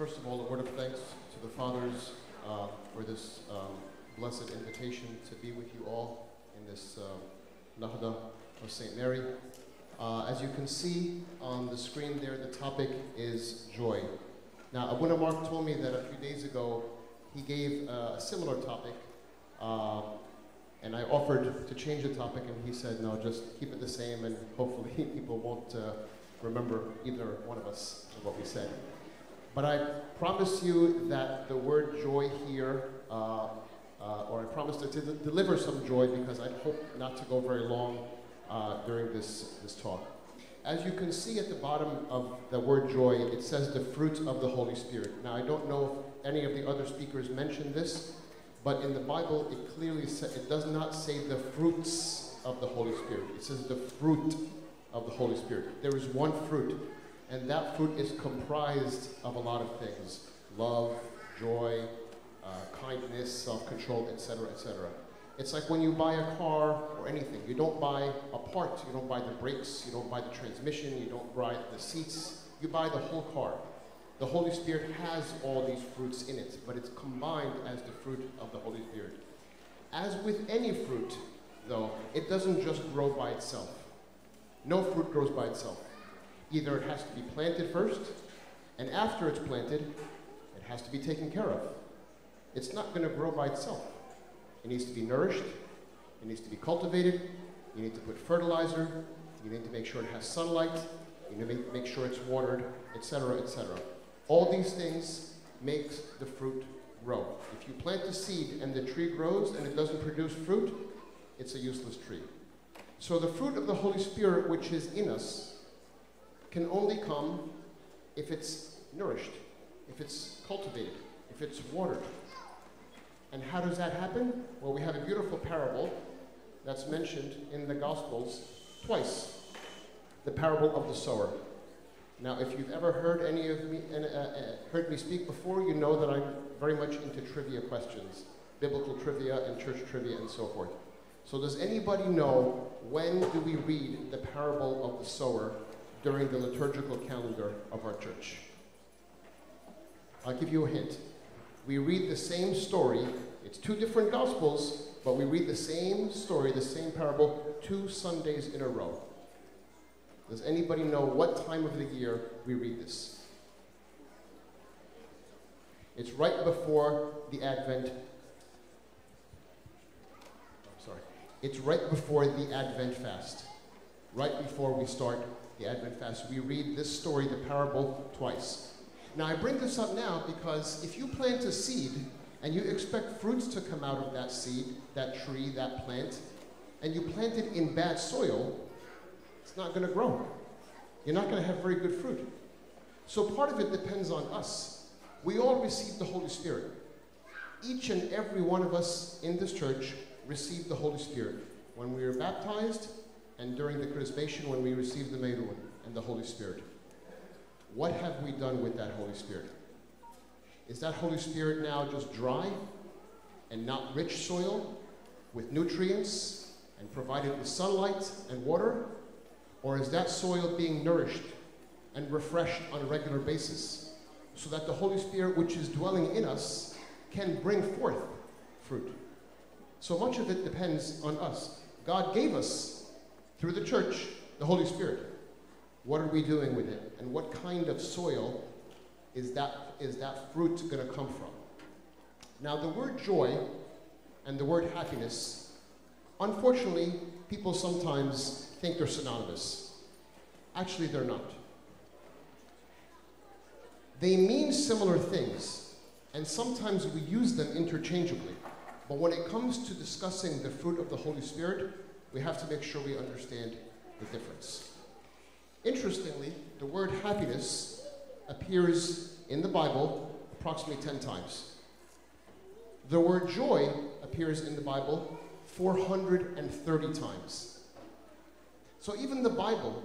First of all, a word of thanks to the fathers uh, for this um, blessed invitation to be with you all in this uh, Nahda of St. Mary. Uh, as you can see on the screen there, the topic is joy. Now, Abuna Mark told me that a few days ago he gave uh, a similar topic, uh, and I offered to change the topic, and he said, no, just keep it the same, and hopefully people won't uh, remember either one of us what we said. But I promise you that the word joy here, uh, uh, or I promise to, deliver some joy because I hope not to go very long uh, during this, this talk. As you can see at the bottom of the word joy, it says the fruit of the Holy Spirit. Now, I don't know if any of the other speakers mentioned this, but in the Bible, it clearly says, it does not say the fruits of the Holy Spirit. It says the fruit of the Holy Spirit. There is one fruit and that fruit is comprised of a lot of things love, joy, uh, kindness, self control, etc., etc. It's like when you buy a car or anything, you don't buy a part, you don't buy the brakes, you don't buy the transmission, you don't buy the seats, you buy the whole car. The Holy Spirit has all these fruits in it, but it's combined as the fruit of the Holy Spirit. As with any fruit, though, it doesn't just grow by itself. No fruit grows by itself. Either it has to be planted first, and after it's planted, it has to be taken care of. It's not going to grow by itself. It needs to be nourished, it needs to be cultivated, you need to put fertilizer, you need to make sure it has sunlight, you need to make sure it's watered, etc., etc. All these things makes the fruit grow. If you plant a seed and the tree grows and it doesn't produce fruit, it's a useless tree. So the fruit of the Holy Spirit, which is in us, can only come if it's nourished, if it's cultivated, if it's watered. And how does that happen? Well, we have a beautiful parable that's mentioned in the Gospels twice the parable of the sower. Now, if you've ever heard any of me, uh, uh, heard me speak before, you know that I'm very much into trivia questions, biblical trivia and church trivia and so forth. So does anybody know when do we read the parable of the sower during the liturgical calendar of our church. I'll give you a hint. We read the same story, it's two different gospels, but we read the same story, the same parable, two Sundays in a row. Does anybody know what time of the year we read this? It's right before the Advent. I'm sorry. It's right before the Advent fast. Right before we start the Advent fast, we read this story, the parable, twice. Now, I bring this up now because if you plant a seed and you expect fruits to come out of that seed, that tree, that plant, and you plant it in bad soil, it's not going to grow. You're not going to have very good fruit. So part of it depends on us. We all receive the Holy Spirit. Each and every one of us in this church received the Holy Spirit when we were baptized and during the chrismation when we received the Meirun and the Holy Spirit. What have we done with that Holy Spirit? Is that Holy Spirit now just dry and not rich soil with nutrients and provided with sunlight and water? Or is that soil being nourished and refreshed on a regular basis so that the Holy Spirit, which is dwelling in us, can bring forth fruit? So much of it depends on us. God gave us through the church, the Holy Spirit. What are we doing with it? And what kind of soil is that, is that fruit going to come from? Now, the word joy and the word happiness, unfortunately, people sometimes think they're synonymous. Actually, they're not. They mean similar things, and sometimes we use them interchangeably. But when it comes to discussing the fruit of the Holy Spirit, we have to make sure we understand the difference. Interestingly, the word happiness appears in the Bible approximately 10 times. The word joy appears in the Bible 430 times. So even the Bible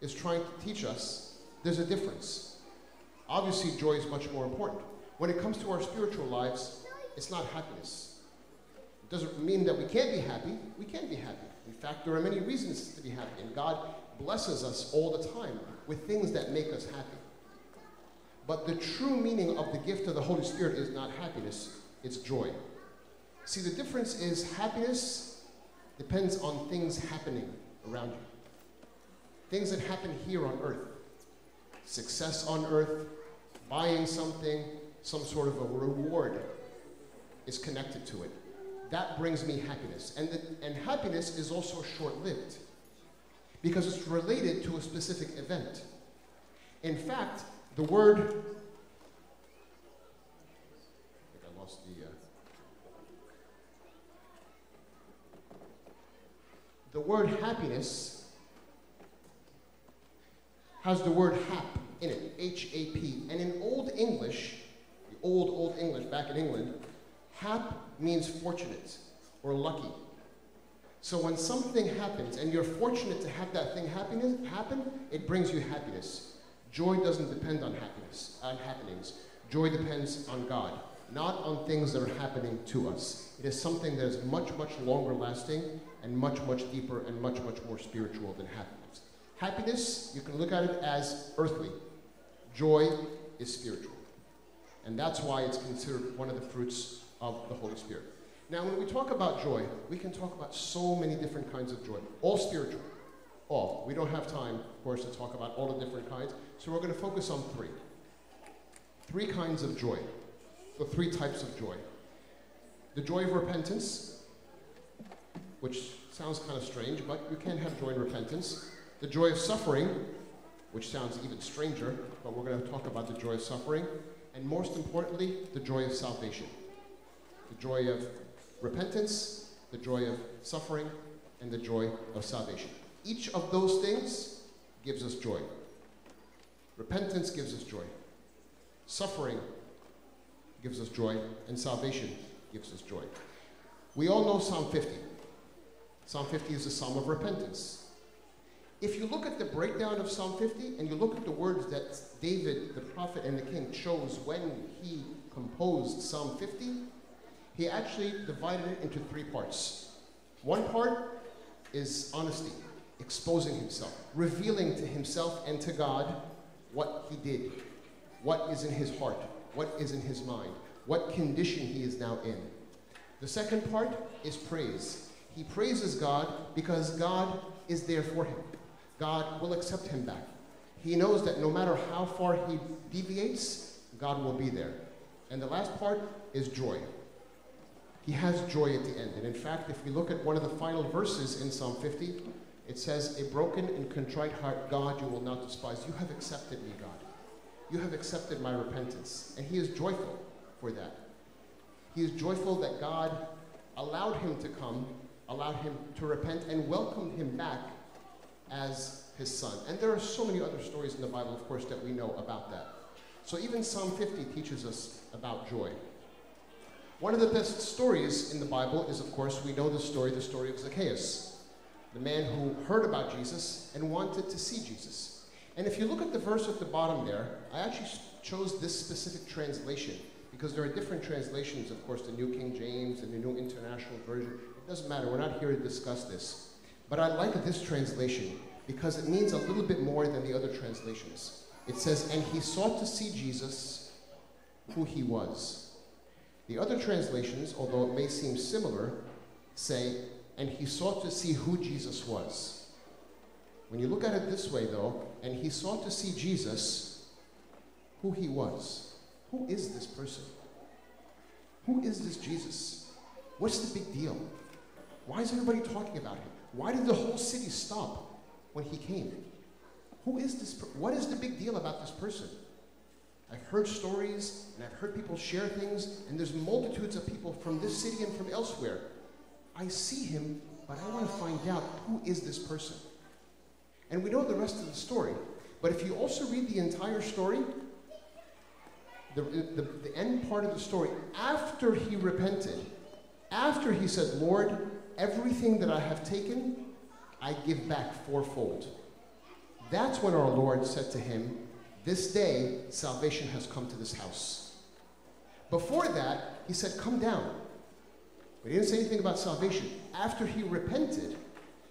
is trying to teach us there's a difference. Obviously, joy is much more important. When it comes to our spiritual lives, it's not happiness doesn't mean that we can't be happy. We can be happy. In fact, there are many reasons to be happy, and God blesses us all the time with things that make us happy. But the true meaning of the gift of the Holy Spirit is not happiness, it's joy. See, the difference is happiness depends on things happening around you. Things that happen here on earth. Success on earth, buying something, some sort of a reward is connected to it. That brings me happiness. And, the, and happiness is also short lived because it's related to a specific event. In fact, the word, I think I lost the. Uh, the word happiness has the word hap in it, H A P. And in Old English, the old, old English back in England, hap means fortunate or lucky. So when something happens and you're fortunate to have that thing happiness, happen, it brings you happiness. Joy doesn't depend on happiness, on happenings. Joy depends on God, not on things that are happening to us. It is something that is much, much longer lasting and much, much deeper and much, much more spiritual than happiness. Happiness, you can look at it as earthly. Joy is spiritual. And that's why it's considered one of the fruits of the Holy Spirit. Now, when we talk about joy, we can talk about so many different kinds of joy, all spiritual. All. We don't have time, of course, to talk about all the different kinds, so we're going to focus on three. Three kinds of joy, the three types of joy. The joy of repentance, which sounds kind of strange, but you can have joy in repentance. The joy of suffering, which sounds even stranger, but we're going to talk about the joy of suffering. And most importantly, the joy of salvation. The joy of repentance, the joy of suffering, and the joy of salvation. Each of those things gives us joy. Repentance gives us joy. Suffering gives us joy, and salvation gives us joy. We all know Psalm 50. Psalm 50 is a psalm of repentance. If you look at the breakdown of Psalm 50 and you look at the words that David, the prophet and the king, chose when he composed Psalm 50, he actually divided it into three parts. One part is honesty, exposing himself, revealing to himself and to God what he did, what is in his heart, what is in his mind, what condition he is now in. The second part is praise. He praises God because God is there for him. God will accept him back. He knows that no matter how far he deviates, God will be there. And the last part is joy. He has joy at the end. And in fact, if we look at one of the final verses in Psalm 50, it says, A broken and contrite heart, God, you will not despise. You have accepted me, God. You have accepted my repentance. And he is joyful for that. He is joyful that God allowed him to come, allowed him to repent, and welcomed him back as his son. And there are so many other stories in the Bible, of course, that we know about that. So even Psalm 50 teaches us about joy. One of the best stories in the Bible is, of course, we know the story, the story of Zacchaeus, the man who heard about Jesus and wanted to see Jesus. And if you look at the verse at the bottom there, I actually chose this specific translation because there are different translations, of course, the New King James and the New International Version. It doesn't matter, we're not here to discuss this. But I like this translation because it means a little bit more than the other translations. It says, And he sought to see Jesus, who he was. The other translations, although it may seem similar, say, And he sought to see who Jesus was. When you look at it this way, though, and he sought to see Jesus, who he was. Who is this person? Who is this Jesus? What's the big deal? Why is everybody talking about him? Why did the whole city stop when he came? Who is this? What is the big deal about this person? I've heard stories and I've heard people share things, and there's multitudes of people from this city and from elsewhere. I see him, but I want to find out who is this person. And we know the rest of the story. But if you also read the entire story, the, the, the end part of the story, after he repented, after he said, Lord, everything that I have taken, I give back fourfold. That's when our Lord said to him, This day salvation has come to this house. Before that, he said, Come down. But he didn't say anything about salvation. After he repented,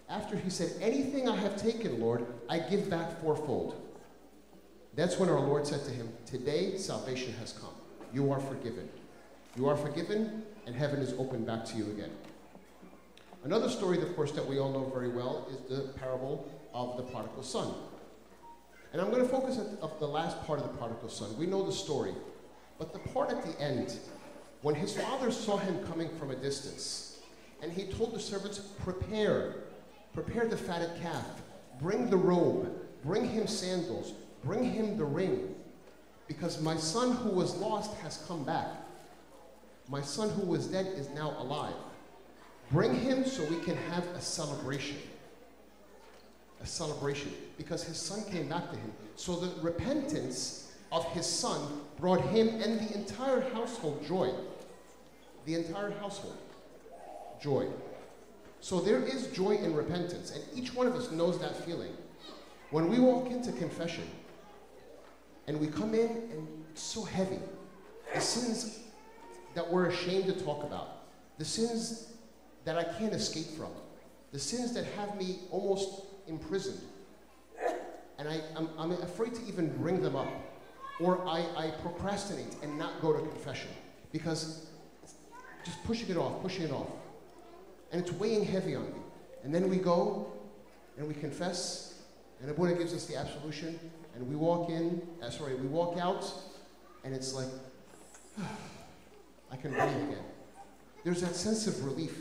after he said, Anything I have taken, Lord, I give back fourfold. That's when our Lord said to him, Today salvation has come. You are forgiven. You are forgiven, and heaven is open back to you again. Another story, of course, that we all know very well is the parable of the prodigal son. And I'm going to focus on the last part of the prodigal son. We know the story, but the part at the end, when his father saw him coming from a distance, and he told the servants, Prepare, prepare the fatted calf, bring the robe, bring him sandals, bring him the ring, because my son who was lost has come back. My son who was dead is now alive. Bring him so we can have a celebration. A celebration. Because his son came back to him. So the repentance of his son brought him and the entire household joy. The entire household. Joy. So there is joy in repentance, and each one of us knows that feeling. When we walk into confession and we come in and it's so heavy, the sins that we're ashamed to talk about, the sins that I can't escape from, the sins that have me almost imprisoned. And I, am afraid to even bring them up. Or I, I procrastinate and not go to confession because just pushing it off, pushing it off. And it's weighing heavy on me. And then we go and we confess, and Abuna gives us the absolution, and we walk in, uh, sorry, we walk out, and it's like, I can breathe again. There's that sense of relief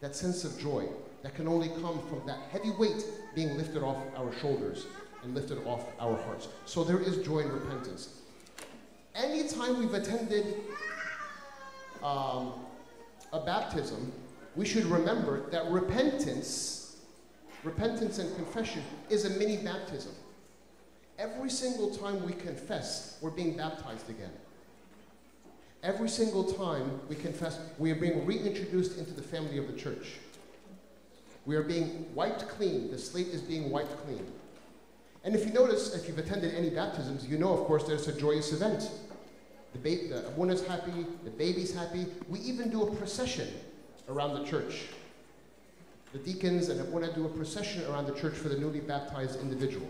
that sense of joy that can only come from that heavy weight being lifted off our shoulders and lifted off our hearts. So there is joy in repentance. Anytime we've attended um, a baptism, we should remember that repentance, repentance and confession is a mini baptism. Every single time we confess, we're being baptized again. Every single time we confess, we are being reintroduced into the family of the church. We are being wiped clean. The slate is being wiped clean. And if you notice, if you've attended any baptisms, you know, of course, there's a joyous event. The, ba- the woman's happy, the baby's happy. We even do a procession around the church. The deacons and Abuna do a procession around the church for the newly baptized individual.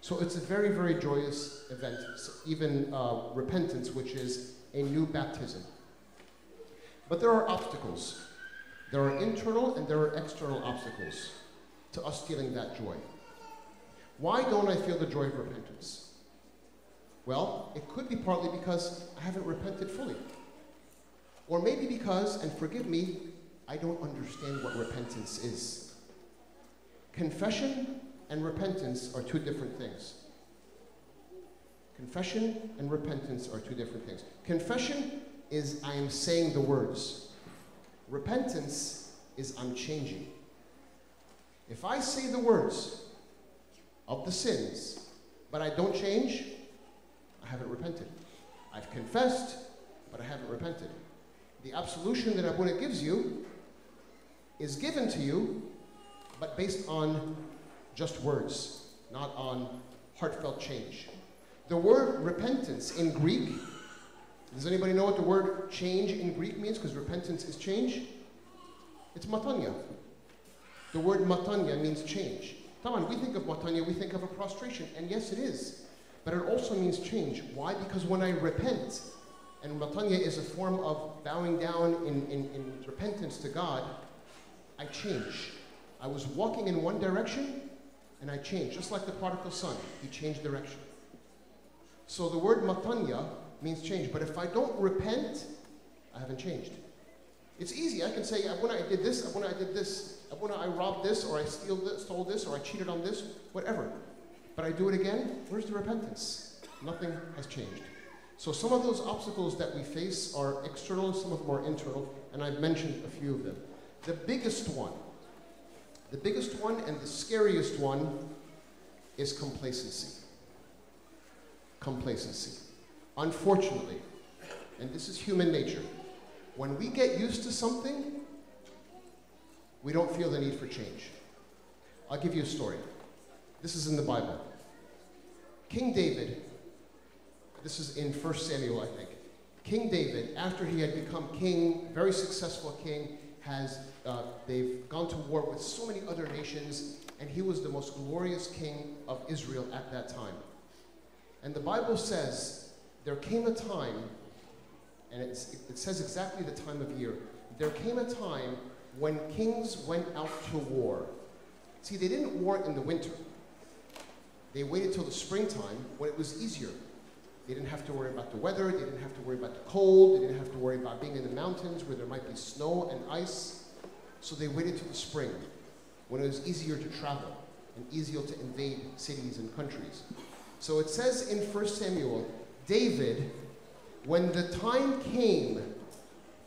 So it's a very, very joyous event, even uh, repentance, which is a new baptism. But there are obstacles. There are internal and there are external obstacles to us feeling that joy. Why don't I feel the joy of repentance? Well, it could be partly because I haven't repented fully. Or maybe because, and forgive me, I don't understand what repentance is. Confession and repentance are two different things. Confession and repentance are two different things. Confession is I am saying the words. Repentance is I'm. If I say the words of the sins, but I don't change, I haven't repented. I've confessed, but I haven't repented. The absolution that Abuna gives you is given to you, but based on just words, not on heartfelt change. The word repentance in Greek, does anybody know what the word change in Greek means? Because repentance is change. It's matanya. The word matanya means change. Come we think of matanya, we think of a prostration, and yes, it is. But it also means change. Why? Because when I repent, and matanya is a form of bowing down in, in, in repentance to God, I change. I was walking in one direction, and I changed. Just like the prodigal son, he changed direction. So the word matanya means change. But if I don't repent, I haven't changed. It's easy. I can say, when I did this, when I did this, when I robbed this, or I this, stole this, or I cheated on this, whatever. But I do it again, where's the repentance? Nothing has changed. So some of those obstacles that we face are external, some of them are internal, and I've mentioned a few of them. The biggest one the biggest one and the scariest one is complacency. Complacency. Unfortunately, and this is human nature, when we get used to something, we don't feel the need for change. I'll give you a story. This is in the Bible. King David, this is in 1 Samuel, I think. King David, after he had become king, very successful king, has uh, they've gone to war with so many other nations, and he was the most glorious king of Israel at that time. And the Bible says there came a time, and it says exactly the time of year, there came a time when kings went out to war. See, they didn't war in the winter. They waited till the springtime when it was easier. They didn't have to worry about the weather, they didn't have to worry about the cold, they didn't have to worry about being in the mountains where there might be snow and ice. So they waited till the spring when it was easier to travel and easier to invade cities and countries. So it says in 1 Samuel, David, when the time came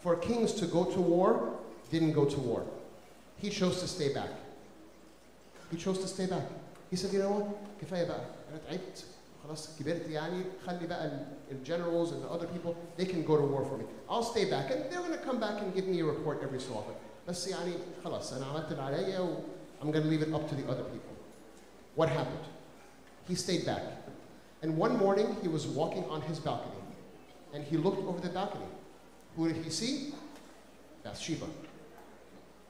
for kings to go to war, didn't go to war. He chose to stay back. He chose to stay back. He said, you know what? كفاية بقى. أنا تعبت. خلاص كبرت يعني. خلي بقى generals and the other people, they can go to war for me. I'll stay back. And they're going to come back and give me a report every so often. بس يعني خلاص أنا عملت اللي عليا و I'm going to leave it up to the other people. What happened? He stayed back. And one morning, he was walking on his balcony. And he looked over the balcony. Who did he see? Bathsheba.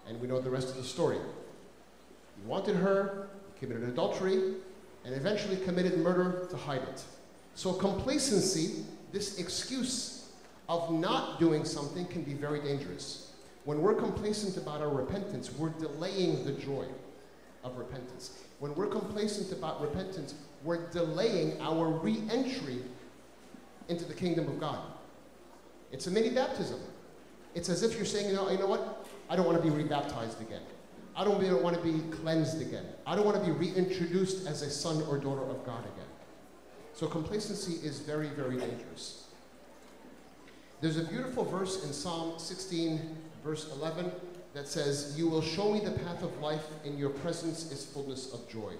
And we know the rest of the story. He wanted her, he committed adultery, and eventually committed murder to hide it. So complacency, this excuse of not doing something, can be very dangerous. When we're complacent about our repentance, we're delaying the joy of repentance. When we're complacent about repentance, we're delaying our re entry into the kingdom of God. It's a mini baptism. It's as if you're saying, you know, you know what? I don't want to be rebaptized again. I don't want to be cleansed again. I don't want to be reintroduced as a son or daughter of God again. So complacency is very, very dangerous. There's a beautiful verse in Psalm 16, verse 11, that says, You will show me the path of life. In your presence is fullness of joy.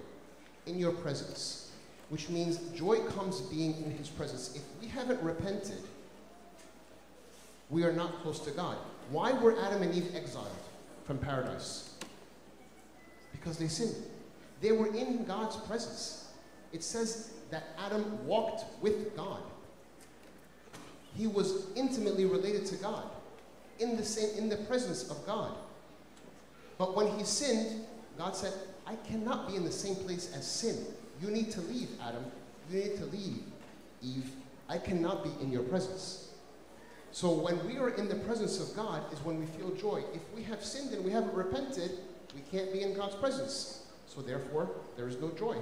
In your presence, which means joy comes being in his presence. If we haven't repented, we are not close to God. Why were Adam and Eve exiled from paradise? Because they sinned. They were in God's presence. It says that Adam walked with God. He was intimately related to God, in the same in the presence of God. But when he sinned, God said, I cannot be in the same place as sin. You need to leave, Adam. You need to leave, Eve. I cannot be in your presence. So when we are in the presence of God is when we feel joy. If we have sinned and we haven't repented, we can't be in God's presence. So therefore, there is no joy.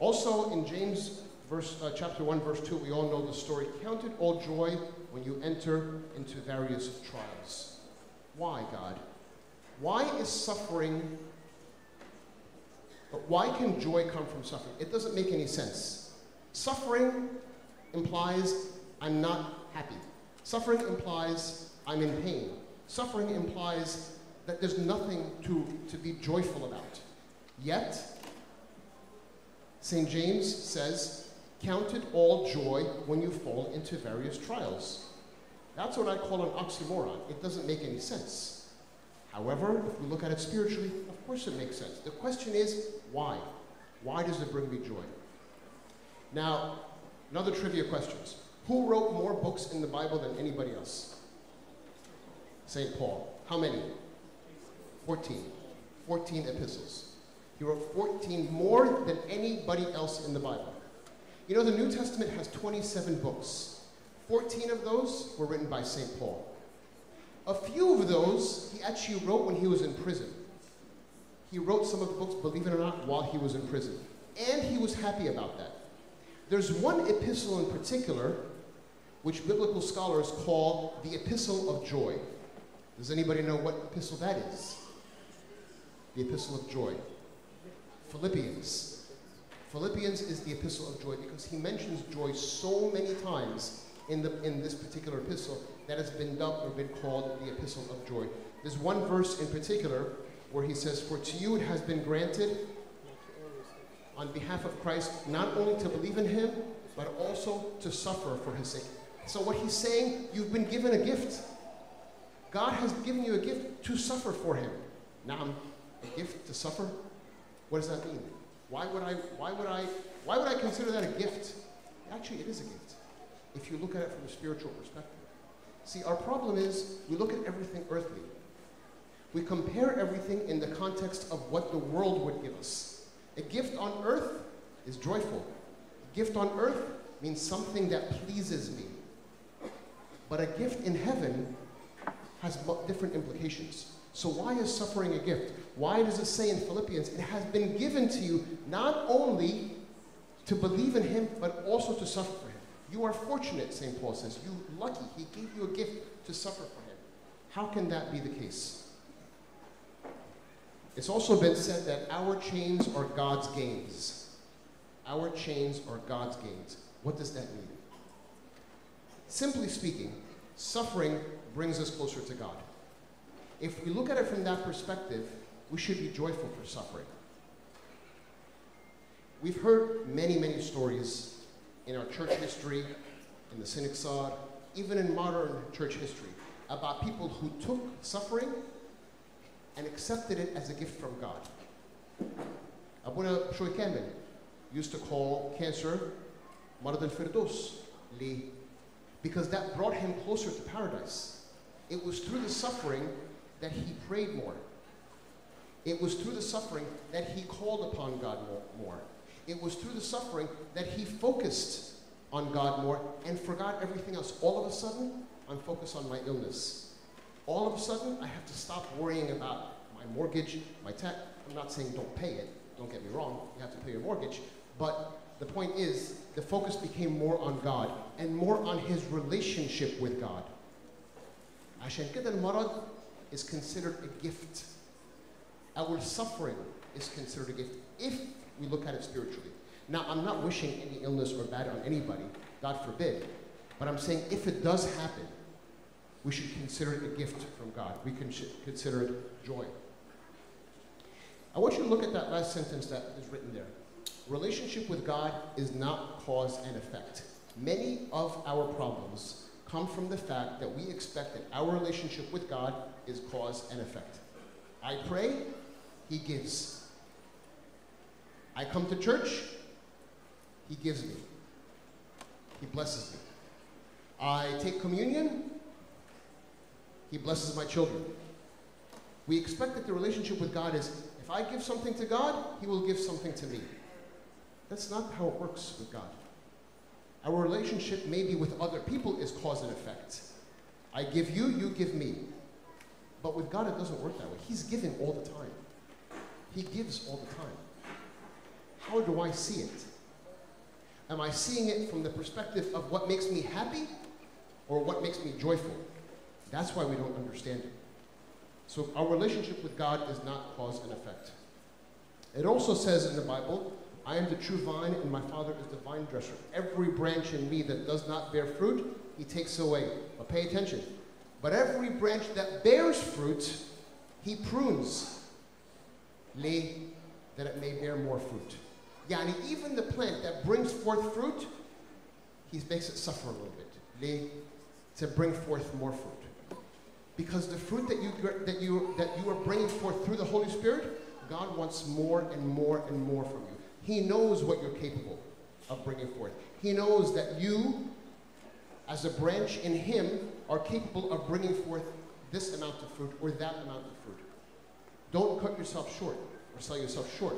Also in James verse, uh, chapter 1, verse 2, we all know the story. Count it all joy when you enter into various trials. Why, God? Why is suffering, why can joy come from suffering? It doesn't make any sense. Suffering implies I'm not happy. Suffering implies I'm in pain. Suffering implies that there's nothing to, to be joyful about. Yet, St. James says, Count it all joy when you fall into various trials. That's what I call an oxymoron. It doesn't make any sense. However, if we look at it spiritually, of course it makes sense. The question is, why? Why does it bring me joy? Now, another trivia questions. Who wrote more books in the Bible than anybody else? St. Paul. How many? 14. 14 epistles. He wrote 14 more than anybody else in the Bible. You know, the New Testament has 27 books. 14 of those were written by St. Paul. A few of those he actually wrote when he was in prison. He wrote some of the books, believe it or not, while he was in prison. And he was happy about that. There's one epistle in particular which biblical scholars call the Epistle of Joy. Does anybody know what epistle that is? The Epistle of Joy. Philippians. Philippians is the Epistle of Joy because he mentions joy so many times in, the, in this particular epistle that has been dubbed or been called the Epistle of Joy. There's one verse in particular where he says, For to you it has been granted on behalf of Christ not only to believe in him, but also to suffer for his sake. So, what he's saying, you've been given a gift. God has given you a gift to suffer for him. Now, a gift to suffer? What does that mean? Why would I, why would I, why would I consider that a gift? Actually, it is a gift if you look at it from a spiritual perspective. See, our problem is we look at everything earthly. We compare everything in the context of what the world would give us. A gift on earth is joyful. A gift on earth means something that pleases me. But a gift in heaven has different implications. So, why is suffering a gift? Why does it say in Philippians, it has been given to you not only to believe in Him, but also to suffer for Him? You are fortunate, St. Paul says. You lucky. He gave you a gift to suffer for Him. How can that be the case? It's also been said that our chains are God's gains. Our chains are God's gains. What does that mean? Simply speaking, suffering brings us closer to God. If we look at it from that perspective, we should be joyful for suffering. We've heard many, many stories in our church history, in the Synaxar, even in modern church history, about people who took suffering and accepted it as a gift from God. Abuna Bishoy Kamel used to call cancer Marad al Firdos, because that brought him closer to paradise. It was through the suffering that he prayed more. It was through the suffering that he called upon God more. It was through the suffering that he focused on God more and forgot everything else. All of a sudden, I'm focused on my illness All of a sudden, I have to stop worrying about my mortgage, my tax. I'm not saying don't pay it, don't get me wrong, you have to pay your mortgage. But the point is, the focus became more on God and more on his relationship with God. عشان كده المرض is considered a gift. Our suffering is considered a gift if we look at it spiritually. Now, I'm not wishing any illness or bad on anybody, God forbid, but I'm saying if it does happen, we should consider it a gift from God. We can consider it joy. I want you to look at that last sentence that is written there. Relationship with God is not cause and effect. Many of our problems come from the fact that we expect that our relationship with God is cause and effect. I pray, He gives. I come to church, He gives me. He blesses me. I take communion, He blesses my children. We expect that the relationship with God is if I give something to God, He will give something to me. That's not how it works with God. Our relationship, maybe with other people, is cause and effect. I give you, you give me. But with God, it doesn't work that way. He's giving all the time, He gives all the time. How do I see it? Am I seeing it from the perspective of what makes me happy or what makes me joyful? That's why we don't understand it. So our relationship with God is not cause and effect. It also says in the Bible, I am the true vine, and my Father is the vine dresser. Every branch in me that does not bear fruit, he takes away. But pay attention. But every branch that bears fruit, he prunes, lay, that it may bear more fruit. Yani even the plant that brings forth fruit, he makes it suffer a little bit, lay, to bring forth more fruit. Because the fruit that you, that, you, that you are bringing forth through the Holy Spirit, God wants more and more and more from you. He knows what you're capable of bringing forth. He knows that you, as a branch in Him, are capable of bringing forth this amount of fruit or that amount of fruit. Don't cut yourself short or sell yourself short.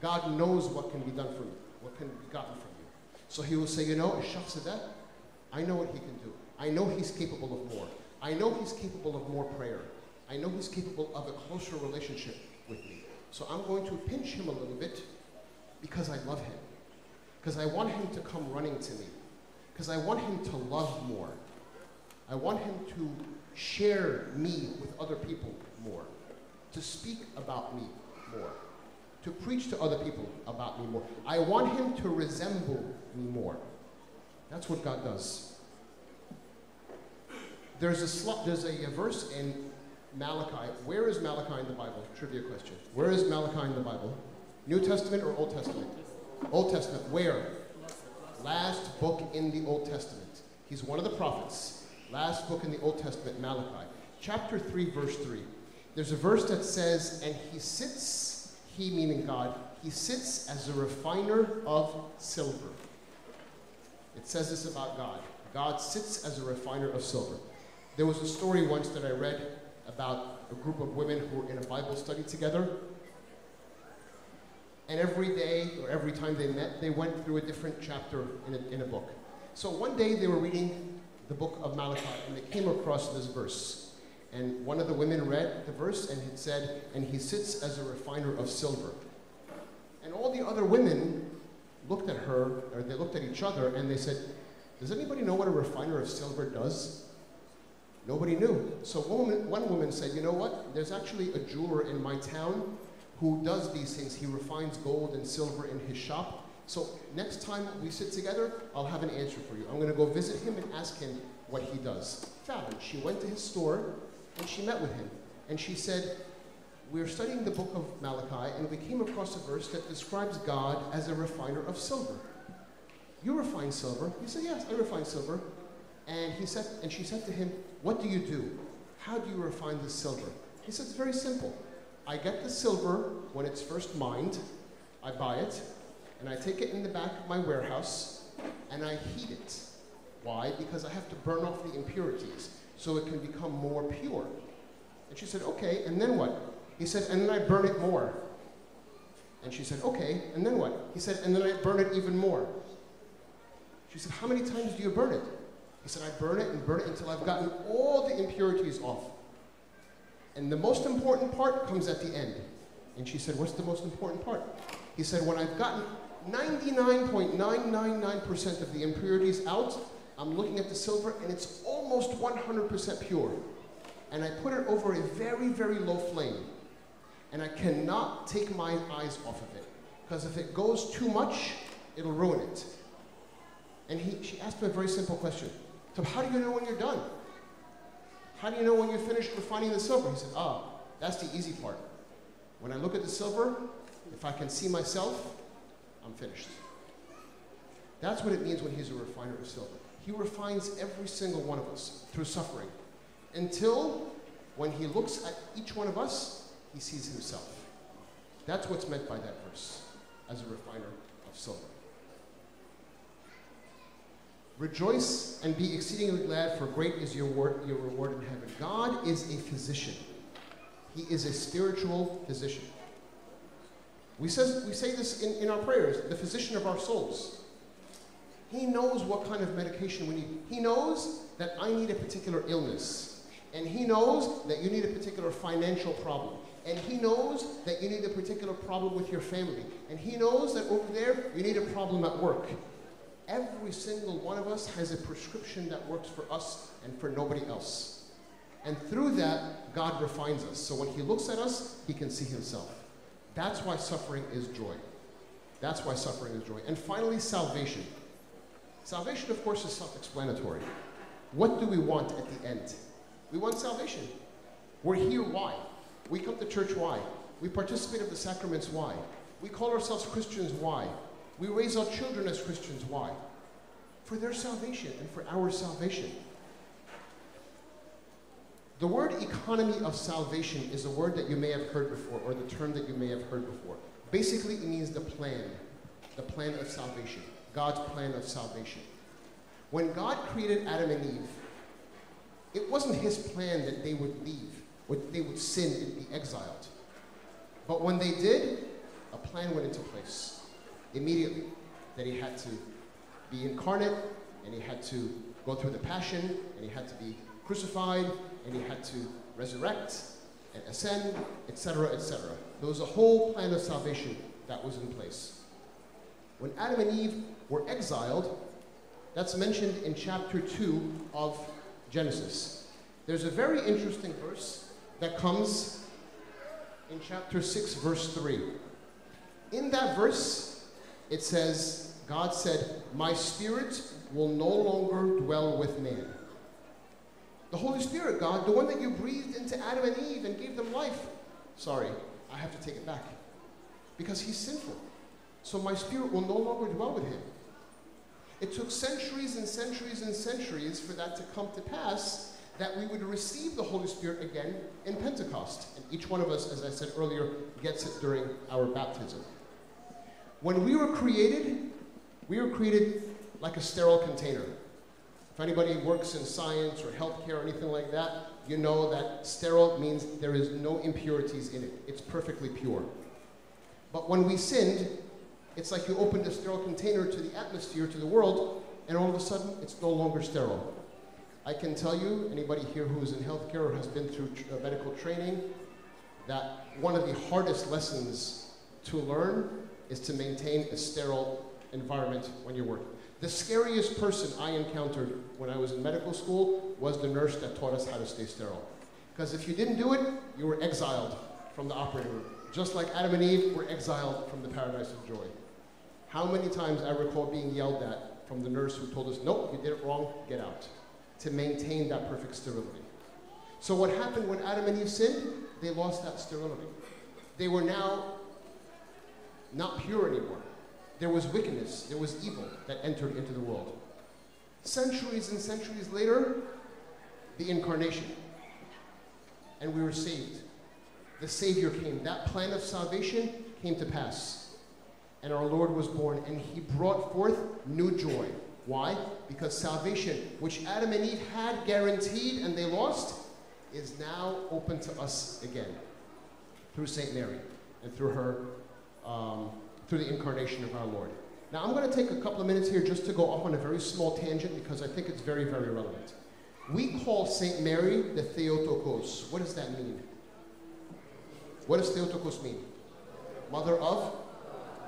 God knows what can be done for you, what can be gotten from you. So He will say, you know, I know what He can do. I know He's capable of more. I know He's capable of more prayer. I know He's capable of a closer relationship with me. So I'm going to pinch Him a little bit because I love him. Because I want him to come running to me. Because I want him to love more. I want him to share me with other people more. To speak about me more. To preach to other people about me more. I want him to resemble me more. That's what God does. There's a, there's a verse in Malachi. Where is Malachi in the Bible? Trivia question. Where is Malachi in the Bible? New Testament or Old Testament? Old Testament. Where? Last book in the Old Testament. He's one of the prophets. Last book in the Old Testament, Malachi. Chapter 3, verse 3. There's a verse that says, And he sits, he meaning God, he sits as a refiner of silver. It says this about God. God sits as a refiner of silver. There was a story once that I read about a group of women who were in a Bible study together, And every day or every time they met, they went through a different chapter in a, in a book. So one day they were reading the book of Malachi and they came across this verse. And one of the women read the verse and it said, And he sits as a refiner of silver. And all the other women looked at her, or they looked at each other, and they said, Does anybody know what a refiner of silver does? Nobody knew. So one woman, one woman said, You know what? There's actually a jeweler in my town who does these things. He refines gold and silver in his shop. So next time we sit together, I'll have an answer for you. I'm going to go visit him and ask him what he does. Fallon, she went to his store and she met with him. And she said, We're studying the book of Malachi, and we came across a verse that describes God as a refiner of silver. You refine silver? He said, Yes, I refine silver. And he said, and she said to him, What do you do? How do you refine the silver? He said, It's very simple. I get the silver when it's first mined, I buy it, and I take it in the back of my warehouse, and I heat it. Why? Because I have to burn off the impurities so it can become more pure. And she said, Okay, and then what? He said, And then I burn it more. And she said, Okay, and then what? He said, And then I burn it even more. She said, How many times do you burn it? He said, I burn it and burn it until I've gotten all the impurities off. And the most important part comes at the end. And she said, What's the most important part? He said, When I've gotten 99.999% of the impurities out, I'm looking at the silver and it's almost 100% pure. And I put it over a very, very low flame. And I cannot take my eyes off of it. Because if it goes too much, it'll ruin it. And he, she asked me a very simple question. So how do you know when you're done? How do you know when you're finished refining the silver? He said, ah, that's the easy part. When I look at the silver, if I can see myself, I'm finished. That's what it means when he's a refiner of silver. He refines every single one of us through suffering until when he looks at each one of us, he sees himself. That's what's meant by that verse as a refiner of silver. Rejoice and be exceedingly glad, for great is your, word, your reward in heaven. God is a physician. He is a spiritual physician. We, says, we say this in, in our prayers, the physician of our souls. He knows what kind of medication we need. He knows that I need a particular illness. And he knows that you need a particular financial problem. And he knows that you need a particular problem with your family. And he knows that over there you need a problem at work. Every single one of us has a prescription that works for us and for nobody else. And through that, God refines us. So when He looks at us, He can see Himself. That's why suffering is joy. That's why suffering is joy. And finally, salvation. Salvation, of course, is self explanatory. What do we want at the end? We want salvation. We're here, why? We come to church, why? We participate of the sacraments, why? We call ourselves Christians, why? We raise our children as Christians. Why? For their salvation and for our salvation. The word economy of salvation is a word that you may have heard before, or the term that you may have heard before. Basically, it means the plan, the plan of salvation, God's plan of salvation. When God created Adam and Eve, it wasn't his plan that they would leave, or they would sin and be exiled. But when they did, a plan went into place immediately that he had to be incarnate and he had to go through the passion and he had to be crucified and he had to resurrect and ascend, etc., etc. There was a whole plan of salvation that was in place. When Adam and Eve were exiled, that's mentioned in chapter 2 of Genesis. There's a very interesting verse that comes in chapter 6, verse 3. In that verse, it says, God said, My spirit will no longer dwell with man. The Holy Spirit, God, the one that you breathed into Adam and Eve and gave them life. Sorry, I have to take it back. Because he's sinful. So my spirit will no longer dwell with him. It took centuries and centuries and centuries for that to come to pass that we would receive the Holy Spirit again in Pentecost. And each one of us, as I said earlier, gets it during our baptism. When we were created, we were created like a sterile container. If anybody works in science or healthcare or anything like that, you know that sterile means there is no impurities in it. It's perfectly pure. But when we sinned, it's like you opened a sterile container to the atmosphere, to the world, and all of a sudden it's no longer sterile. I can tell you, anybody here who is in healthcare or has been through uh, medical training, that one of the hardest lessons to learn is to maintain a sterile environment when you're working. The scariest person I encountered when I was in medical school was the nurse that taught us how to stay sterile. Because if you didn't do it, you were exiled from the operating room. Just like Adam and Eve were exiled from the paradise of joy. How many times I recall being yelled at from the nurse who told us, nope, you did it wrong, get out, to maintain that perfect sterility. So what happened when Adam and Eve sinned? They lost that sterility. They were now not pure anymore. There was wickedness, there was evil that entered into the world. Centuries and centuries later, the incarnation. And we were saved. The Savior came. That plan of salvation came to pass. And our Lord was born, and He brought forth new joy. Why? Because salvation, which Adam and Eve had guaranteed and they lost, is now open to us again through St. Mary and through her, um, through the incarnation of our Lord. Now, I'm going to take a couple of minutes here just to go off on a very small tangent because I think it's very, very relevant. We call St. Mary the Theotokos. What does that mean? What does Theotokos mean? Mother of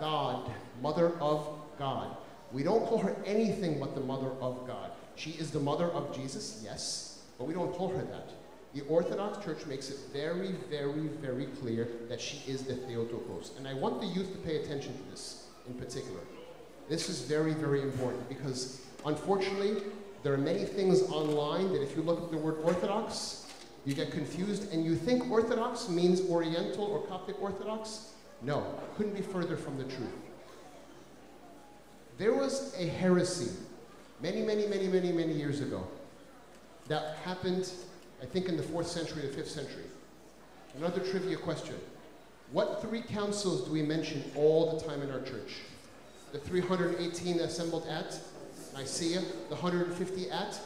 God. Mother of God. We don't call her anything but the Mother of God. She is the mother of Jesus, yes, but we don't call her that. The Orthodox Church makes it very, very, very clear that she is the Theotokos. And I want the youth to pay attention to this in particular. This is very, very important because unfortunately, there are many things online that if you look at the word Orthodox, you get confused and you think Orthodox means Oriental or Coptic Orthodox. No, couldn't be further from the truth. There was a heresy many, many, many, many, many years ago that happened, I think, in the fourth century, the fifth century. Another trivia question. What three councils do we mention all the time in our church? The 318 assembled at Nicaea, the 150 at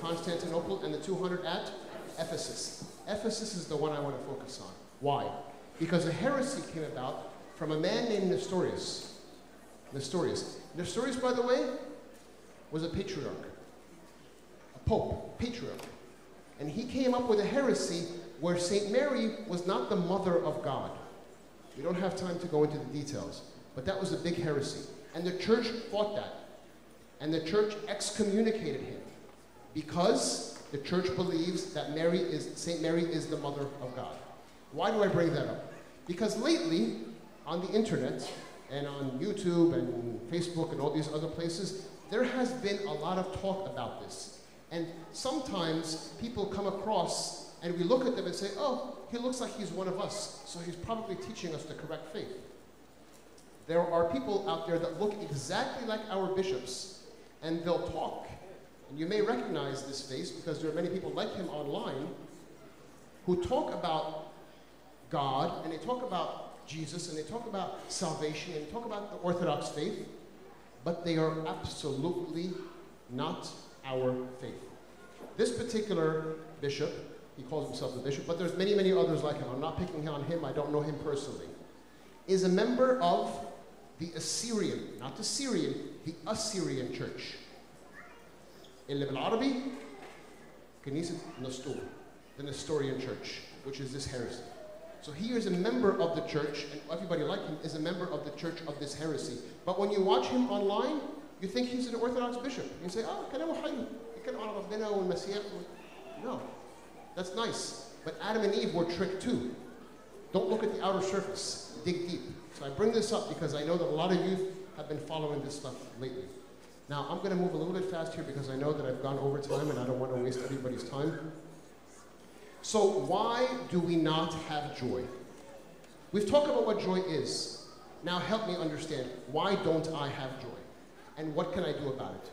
Constantinople, and the 200 at Ephesus. Ephesus is the one I want to focus on. Why? Because a heresy came about from a man named Nestorius. Nestorius. Nestorius, by the way, was a patriarch, a pope, patriarch. And he came up with a heresy where St. Mary was not the mother of God. We don't have time to go into the details, but that was a big heresy. And the church fought that. And the church excommunicated him because the church believes that Mary is, St. Mary is the mother of God. Why do I bring that up? Because lately, on the internet and on YouTube and Facebook and all these other places, there has been a lot of talk about this. And sometimes people come across and we look at them and say, oh, he looks like he's one of us, so he's probably teaching us the correct faith. There are people out there that look exactly like our bishops, and they'll talk. And you may recognize this face because there are many people like him online who talk about God and they talk about Jesus and they talk about salvation and they talk about the Orthodox faith, but they are absolutely not our faith. This particular bishop, he calls himself the bishop, but there's many, many others like him. I'm not picking on him, I don't know him personally, is a member of the Assyrian, not the Syrian, the Assyrian church. In Lebanon Arabi, Nestor, the Nestorian church, which is this heresy. So he is a member of the church, and everybody like him is a member of the church of this heresy. But when you watch him online, you think he's an Orthodox bishop. You say, oh, كلامه حلو, يتكلم عن ربنا والمسيح. No, that's nice. But Adam and Eve were tricked too. Don't look at the outer surface. Dig deep. So I bring this up because I know that a lot of youth have been following this stuff lately. Now, I'm going to move a little bit fast here because I know that I've gone over time and I don't want to waste everybody's time. So, why do we not have joy? We've talked about what joy is. Now, help me understand why don't I have joy? And what can I do about it?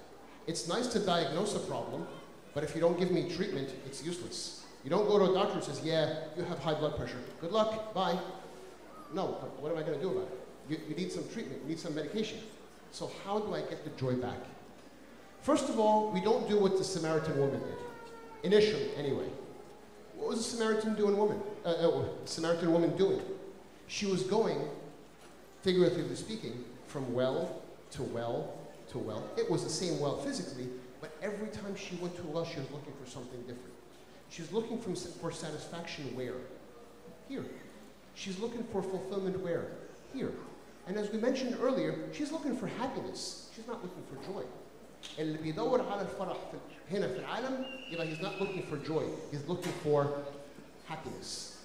It's nice to diagnose a problem, but if you don't give me treatment, it's useless. You don't go to a doctor and says, "Yeah, you have high blood pressure. Good luck. Bye." No, what am I going to do about it? You, you need some treatment. You need some medication. So how do I get the joy back? First of all, we don't do what the Samaritan woman did. Initially, anyway. What was the Samaritan doing woman? Uh, uh, Samaritan woman doing? She was going figuratively speaking, from well to well to well. It was the same well physically, but every time she went to a well, she was looking for something different. She's looking from, for satisfaction where? Here. She's looking for fulfillment where? Here. And as we mentioned earlier, she's looking for happiness. She's not looking for joy. اللي بيدور على الفرح في هنا في العالم يبقى he's not looking for joy. He's looking for happiness.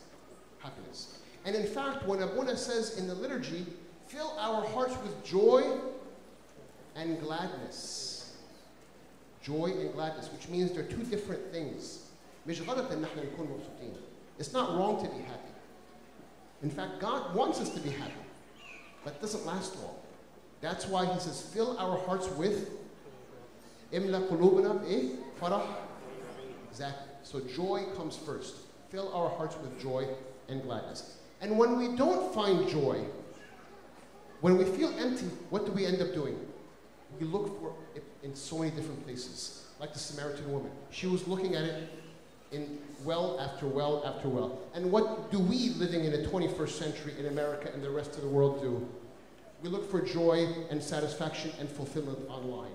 Happiness. And in fact, when Abuna says in the liturgy, fill our hearts with joy and gladness. Joy and gladness, which means they're two different things. It's not wrong to be happy. In fact, God wants us to be happy, but it doesn't last long. That's why He says, fill our hearts with. Exactly. So joy comes first. Fill our hearts with joy and gladness. And when we don't find joy, when we feel empty, what do we end up doing? We look for it in so many different places. Like the Samaritan woman. She was looking at it in well after well after well. And what do we living in the 21st century in America and the rest of the world do? We look for joy and satisfaction and fulfillment online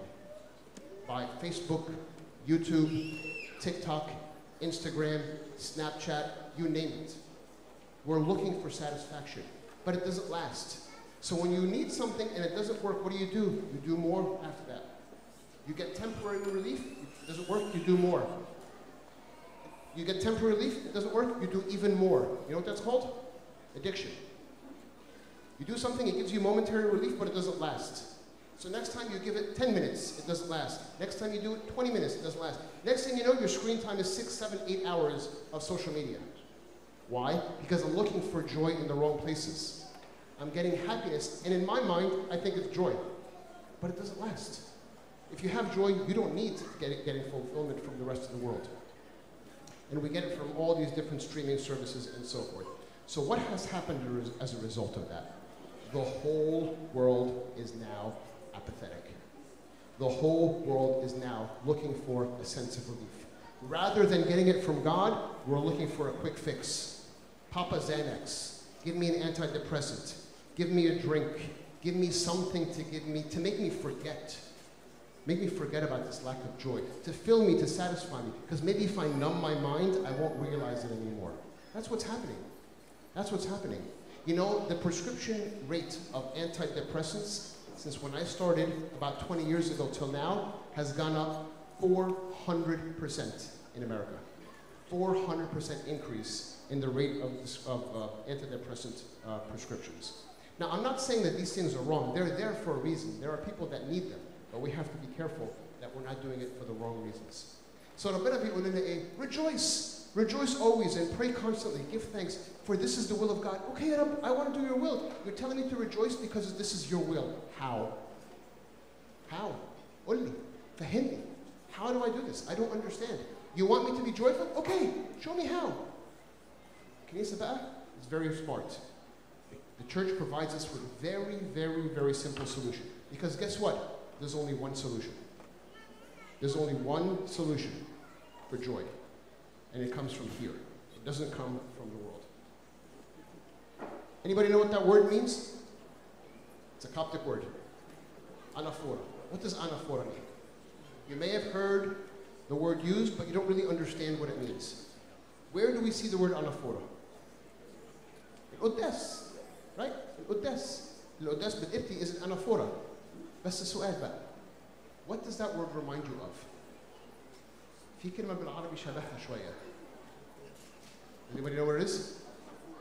by Facebook, YouTube, TikTok, Instagram, Snapchat, you name it. We're looking for satisfaction, but it doesn't last. So when you need something and it doesn't work, what do you do? You do more after that. You get temporary relief, it doesn't work, you do more. You get temporary relief, it doesn't work, you do even more. You know what that's called? Addiction. You do something, it gives you momentary relief, but it doesn't last. So next time you give it 10 minutes, it doesn't last. Next time you do it 20 minutes, it doesn't last. Next thing you know, your screen time is six, seven, eight hours of social media. Why? Because I'm looking for joy in the wrong places. I'm getting happiness, and in my mind, I think it's joy. But it doesn't last. If you have joy, you don't need to get getting fulfillment from the rest of the world. And we get it from all these different streaming services and so forth. So what has happened as a result of that? The whole world is now apathetic. The whole world is now looking for a sense of relief. Rather than getting it from God, we're looking for a quick fix. Papa Xanax, give me an antidepressant, give me a drink, give me something to give me to make me forget. Make me forget about this lack of joy, to fill me, to satisfy me. Because maybe if I numb my mind, I won't realize it anymore. That's what's happening. That's what's happening. You know, the prescription rate of antidepressants since when I started about 20 years ago till now has gone up 400% in America. 400% increase in the rate of, of uh, antidepressant uh, prescriptions. Now, I'm not saying that these things are wrong. They're there for a reason. There are people that need them, but we have to be careful that we're not doing it for the wrong reasons. So, rejoice. Rejoice always and pray constantly. Give thanks, for this is the will of God. Okay, Adam, I want to do your will. You're telling me to rejoice because this is your will. How? How? Only. Fahimni. How do I do this? I don't understand. You want me to be joyful? Okay, show me how. Kanisa It's very smart. The church provides us with a very, very, very simple solution. Because guess what? There's only one solution. There's only one solution for joy. And it comes from here. It doesn't come from the world. Anybody know what that word means? It's a Coptic word. Anaphora. What does anaphora mean? You may have heard the word used, but you don't really understand what it means. Where do we see the word anaphora? In Uddes, In Uddes. القداس بالقبطي an anaphora. بس السؤال بقى What does that word remind you of? في كلمة بالعربي شبهها شوية. Anybody know what it is?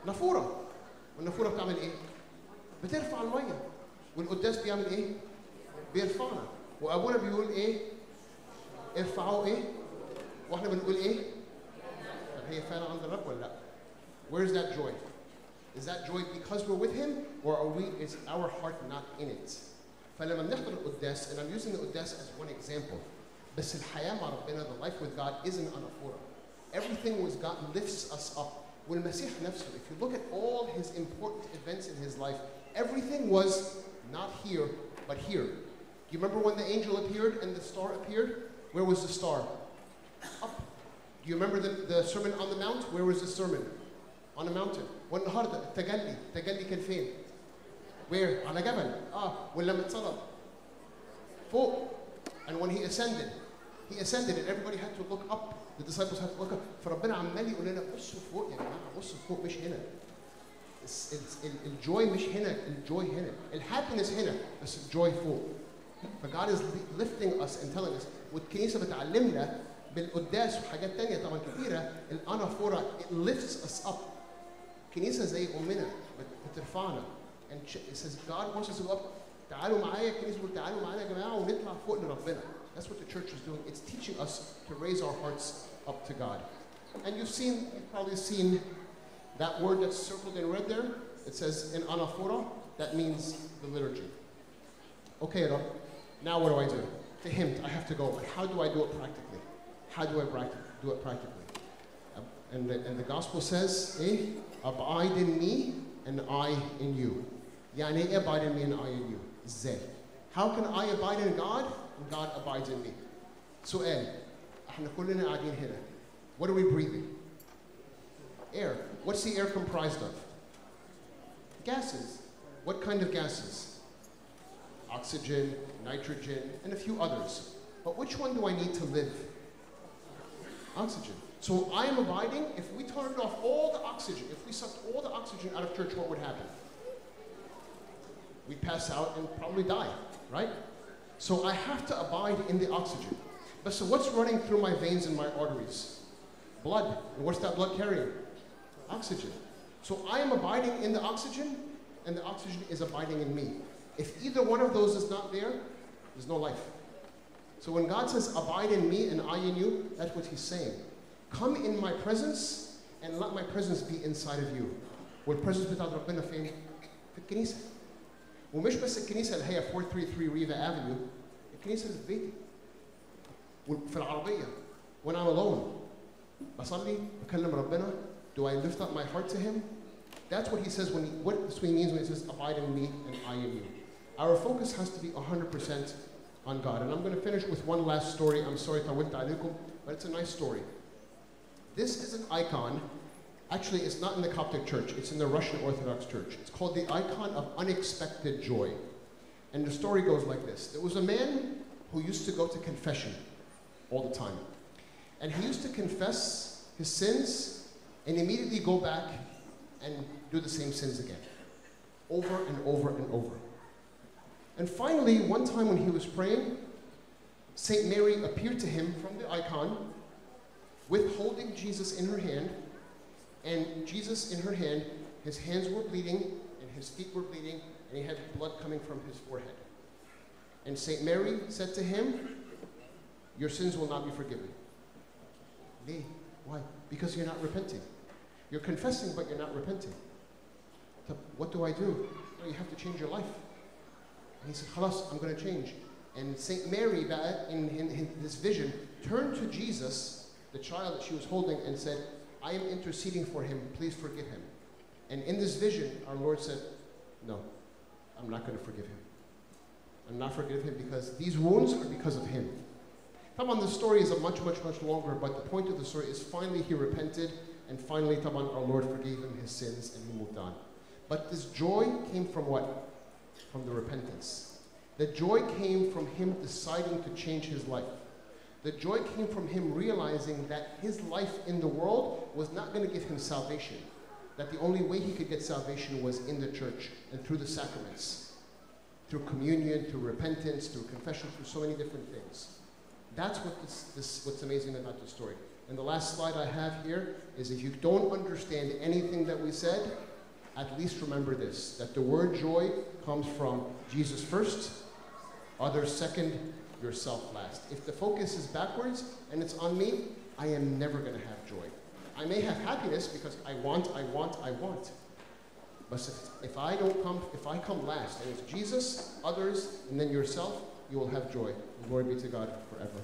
نافورة. والنافورة بتعمل إيه؟ بترفع المية. والقداس بيعمل إيه؟ بيرفعنا. وأبونا بيقول إيه؟ ارفعوا إيه؟ وإحنا بنقول إيه؟ طب هي فعلا عند الرب ولا لأ؟ Where's that joy? Is that joy because we're with Him, or are we? Is our heart not in it? فلما بنحضر القداس, and I'm using the قداس as one example, بس الحياة مع ربنا, the life with God, isn't anaphora. Everything with God lifts us up. والمسيح نفسه, if you look at all his important events in his life, everything was not here, but here. Do you remember when the angel appeared and the star appeared? Where was the star? Up. Do you remember the, the Sermon on the Mount? Where was the sermon? On a mountain. والنهارده التجلي، التجلي كان فين؟ Where? على جبل. آه ولما اتصلب فوق. And when he ascended, he ascended and everybody had to look up. The disciples had to look up. فربنا عمال يقول لنا بصوا فوق يا جماعة بصوا فوق مش هنا. الجوي مش هنا الجوي هنا. الهابينس هنا بس الجوي فوق. فجاد is lifting us and telling us والكنيسة بتعلمنا بالقداس وحاجات تانية طبعا كتيرة الانافورا it lifts us up. كنيسه زي امنا بت- بترفعنا. And sh- it says God wants us to go up. تعالوا معايا الكنيسه بتقول تعالوا معانا يا جماعه ونطلع فوق لربنا. That's what the church is doing. It's teaching us to raise our hearts up to God. And you've seen, you've probably seen that word that's circled in red there. It says in anaphora, that means the liturgy. Okay, Rob, now what do I do? To him, I have to go. But how do I do it practically? How do I practic- do it practically? Uh, And the, and the gospel says, eh, abide in me and I in you. يعني إيه abide in me and I in you? إزاي? How can I abide in God and God abides in me? سؤال احنا كلنا قاعدين هنا. What are we breathing? Air. What's the air comprised of? Gases. What kind of gases? Oxygen, nitrogen, and a few others. But which one do I need to live? Oxygen. So I am abiding. If we turned off all the oxygen, if we sucked all the oxygen out of church, what would happen? We'd pass out and probably die, right? So I have to abide in the oxygen. But so what's running through my veins and my arteries? Blood. And what's that blood carrying? Oxygen. So I am abiding in the oxygen, and the oxygen is abiding in me. If either one of those is not there, there's no life. So when God says, Abide in me and I in you, that's what He's saying. Come in my presence and let my presence be inside of you. والpresence بتاعت ربنا فين؟ في الكنيسة. ومش بس الكنيسة اللي هي 433 ريفا افنيو، الكنيسة اللي في بيتي. وفي العربية. When I'm alone. بصلي بكلم ربنا. Do I lift up my heart to Him? That's what He says when He, what this means when He says, Abide in me and I in you. Our focus has to be 100% on God. And I'm going to finish with one last story. I'm sorry, طولت عليكم, but it's a nice story. This is an icon. Actually, it's not in the Coptic Church. It's in the Russian Orthodox Church. It's called the icon of unexpected joy. And the story goes like this. There was a man who used to go to confession all the time. And he used to confess his sins and immediately go back and do the same sins again. Over and over and over. And finally, one time when he was praying, St. Mary appeared to him from the icon with holding Jesus in her hand, and Jesus in her hand, his hands were bleeding, and his feet were bleeding, and he had blood coming from his forehead. And St. Mary said to him, Your sins will not be forgiven. They, why? Because you're not repenting. You're confessing, but you're not repenting. What do I do? You have to change your life. And he said, Khalas, I'm going to change. And St. Mary, in, in, in this vision, turned to Jesus the child that she was holding, and said, I am interceding for him. Please forgive him. And in this vision, our Lord said, No, I'm not going to forgive him. I'm not forgive him because these wounds are because of him. Taban, the story is a much, much, much longer, but the point of the story is finally he repented, and finally, Taban, our Lord forgave him his sins, and he moved on. But this joy came from what? From the repentance. The joy came from him deciding to change his life. The joy came from him realizing that his life in the world was not going to give him salvation. That the only way he could get salvation was in the church and through the sacraments, through communion, through repentance, through confession, through so many different things. That's what this, this, what's amazing about the story. And the last slide I have here is if you don't understand anything that we said, at least remember this that the word joy comes from Jesus first, others second, yourself last. If the focus is backwards and it's on me, I am never going to have joy. I may have happiness because I want, I want, I want. But if, if I don't come, if I come last, and it's Jesus, others, and then yourself, you will have joy. Glory be to God forever.